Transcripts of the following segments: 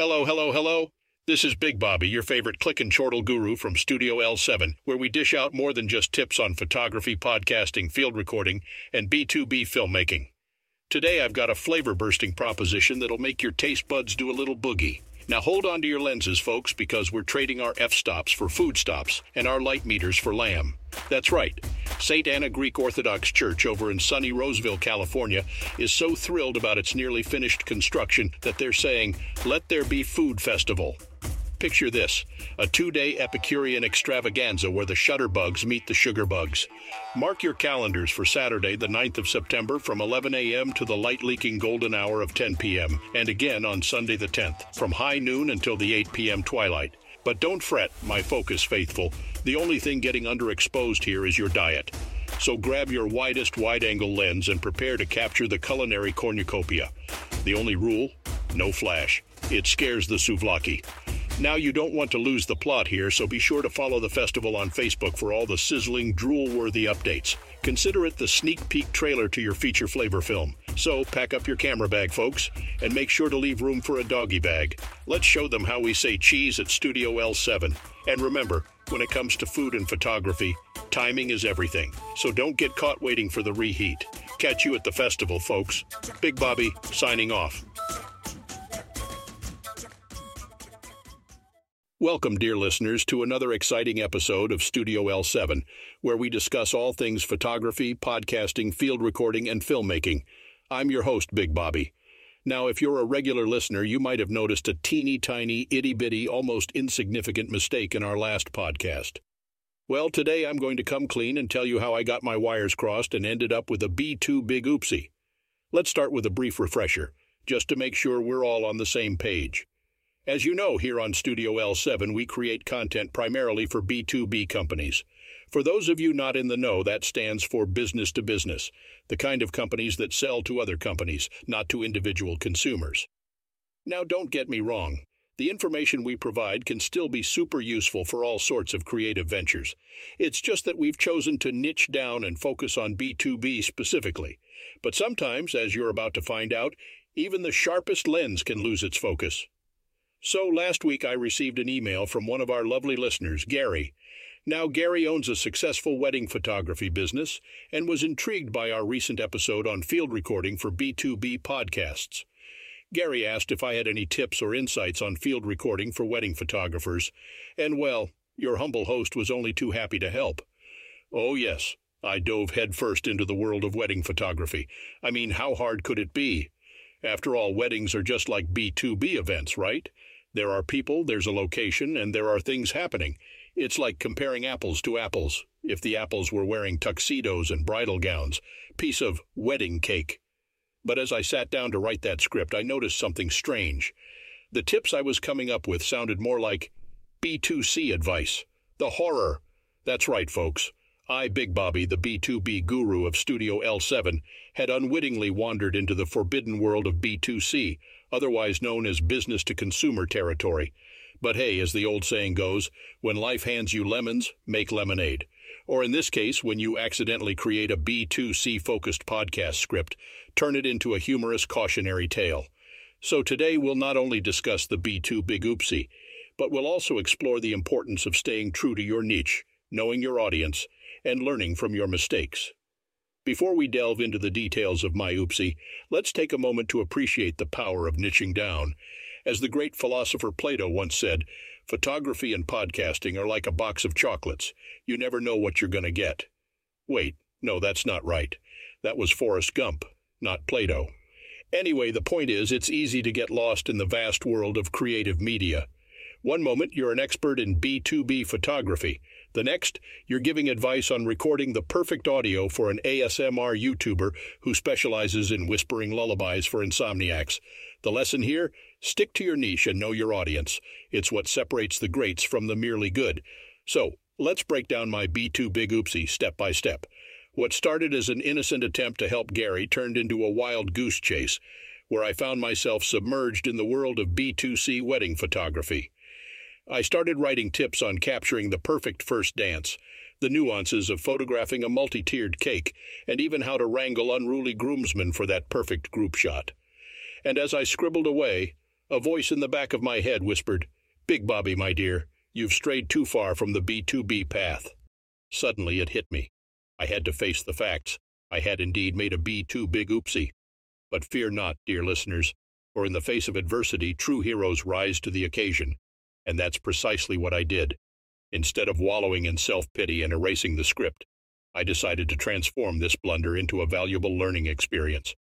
Hello, hello, hello. This is Big Bobby, your favorite click and chortle guru from Studio L7, where we dish out more than just tips on photography, podcasting, field recording, and B2B filmmaking. Today I've got a flavor bursting proposition that'll make your taste buds do a little boogie. Now hold on to your lenses, folks, because we're trading our f stops for food stops and our light meters for lamb. That's right. St. Anna Greek Orthodox Church over in sunny Roseville, California, is so thrilled about its nearly finished construction that they're saying, Let there be food festival. Picture this a two day Epicurean extravaganza where the shutterbugs meet the sugar bugs. Mark your calendars for Saturday, the 9th of September, from 11 a.m. to the light leaking golden hour of 10 p.m., and again on Sunday, the 10th, from high noon until the 8 p.m. twilight. But don't fret, my focus faithful. The only thing getting underexposed here is your diet. So grab your widest wide angle lens and prepare to capture the culinary cornucopia. The only rule no flash. It scares the souvlaki. Now, you don't want to lose the plot here, so be sure to follow the festival on Facebook for all the sizzling, drool worthy updates. Consider it the sneak peek trailer to your feature flavor film. So, pack up your camera bag, folks, and make sure to leave room for a doggy bag. Let's show them how we say cheese at Studio L7. And remember, when it comes to food and photography, timing is everything. So don't get caught waiting for the reheat. Catch you at the festival, folks. Big Bobby, signing off. Welcome, dear listeners, to another exciting episode of Studio L7, where we discuss all things photography, podcasting, field recording, and filmmaking. I'm your host, Big Bobby. Now, if you're a regular listener, you might have noticed a teeny tiny, itty bitty, almost insignificant mistake in our last podcast. Well, today I'm going to come clean and tell you how I got my wires crossed and ended up with a B2 big oopsie. Let's start with a brief refresher, just to make sure we're all on the same page. As you know, here on Studio L7, we create content primarily for B2B companies. For those of you not in the know, that stands for business to business, the kind of companies that sell to other companies, not to individual consumers. Now, don't get me wrong. The information we provide can still be super useful for all sorts of creative ventures. It's just that we've chosen to niche down and focus on B2B specifically. But sometimes, as you're about to find out, even the sharpest lens can lose its focus. So last week I received an email from one of our lovely listeners, Gary. Now, Gary owns a successful wedding photography business and was intrigued by our recent episode on field recording for B2B podcasts. Gary asked if I had any tips or insights on field recording for wedding photographers, and well, your humble host was only too happy to help. Oh, yes, I dove headfirst into the world of wedding photography. I mean, how hard could it be? After all, weddings are just like B2B events, right? There are people, there's a location, and there are things happening. It's like comparing apples to apples. If the apples were wearing tuxedos and bridal gowns, piece of wedding cake. But as I sat down to write that script, I noticed something strange. The tips I was coming up with sounded more like B2C advice. The horror. That's right, folks. I, Big Bobby, the B2B guru of Studio L7, had unwittingly wandered into the forbidden world of B2C, otherwise known as business to consumer territory. But hey, as the old saying goes, when life hands you lemons, make lemonade. Or in this case, when you accidentally create a B2C focused podcast script, turn it into a humorous cautionary tale. So today we'll not only discuss the B2 Big Oopsie, but we'll also explore the importance of staying true to your niche, knowing your audience, and learning from your mistakes. Before we delve into the details of my oopsie, let's take a moment to appreciate the power of niching down. As the great philosopher Plato once said, photography and podcasting are like a box of chocolates. You never know what you're going to get. Wait, no, that's not right. That was Forrest Gump, not Plato. Anyway, the point is, it's easy to get lost in the vast world of creative media. One moment, you're an expert in B2B photography. The next, you're giving advice on recording the perfect audio for an ASMR YouTuber who specializes in whispering lullabies for insomniacs. The lesson here stick to your niche and know your audience. It's what separates the greats from the merely good. So, let's break down my B2 Big Oopsie step by step. What started as an innocent attempt to help Gary turned into a wild goose chase, where I found myself submerged in the world of B2C wedding photography. I started writing tips on capturing the perfect first dance, the nuances of photographing a multi tiered cake, and even how to wrangle unruly groomsmen for that perfect group shot. And as I scribbled away, A voice in the back of my head whispered, Big Bobby, my dear, you've strayed too far from the B2B path. Suddenly it hit me. I had to face the facts. I had indeed made a B2 big oopsie. But fear not, dear listeners, for in the face of adversity, true heroes rise to the occasion. And that's precisely what I did. Instead of wallowing in self pity and erasing the script, I decided to transform this blunder into a valuable learning experience.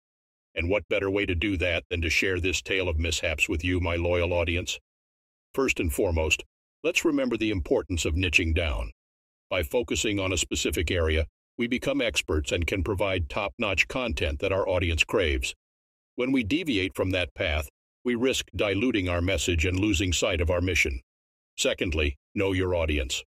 And what better way to do that than to share this tale of mishaps with you, my loyal audience? First and foremost, let's remember the importance of niching down. By focusing on a specific area, we become experts and can provide top notch content that our audience craves. When we deviate from that path, we risk diluting our message and losing sight of our mission. Secondly, know your audience.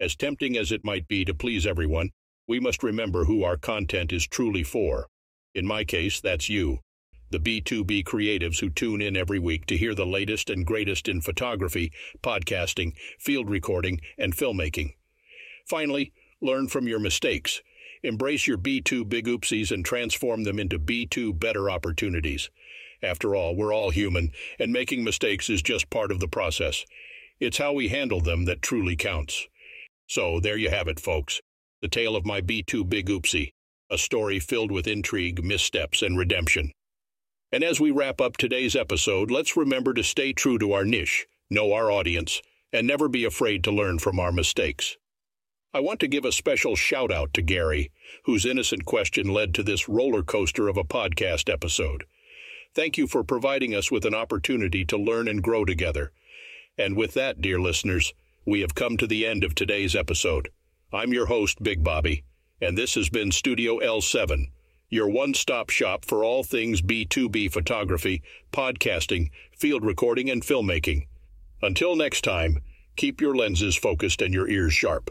As tempting as it might be to please everyone, we must remember who our content is truly for. In my case, that's you, the B2B creatives who tune in every week to hear the latest and greatest in photography, podcasting, field recording, and filmmaking. Finally, learn from your mistakes. Embrace your B2 big oopsies and transform them into B2 better opportunities. After all, we're all human, and making mistakes is just part of the process. It's how we handle them that truly counts. So, there you have it, folks. The tale of my B2 Big Oopsie, a story filled with intrigue, missteps, and redemption. And as we wrap up today's episode, let's remember to stay true to our niche, know our audience, and never be afraid to learn from our mistakes. I want to give a special shout out to Gary, whose innocent question led to this roller coaster of a podcast episode. Thank you for providing us with an opportunity to learn and grow together. And with that, dear listeners, we have come to the end of today's episode. I'm your host, Big Bobby, and this has been Studio L7, your one stop shop for all things B2B photography, podcasting, field recording, and filmmaking. Until next time, keep your lenses focused and your ears sharp.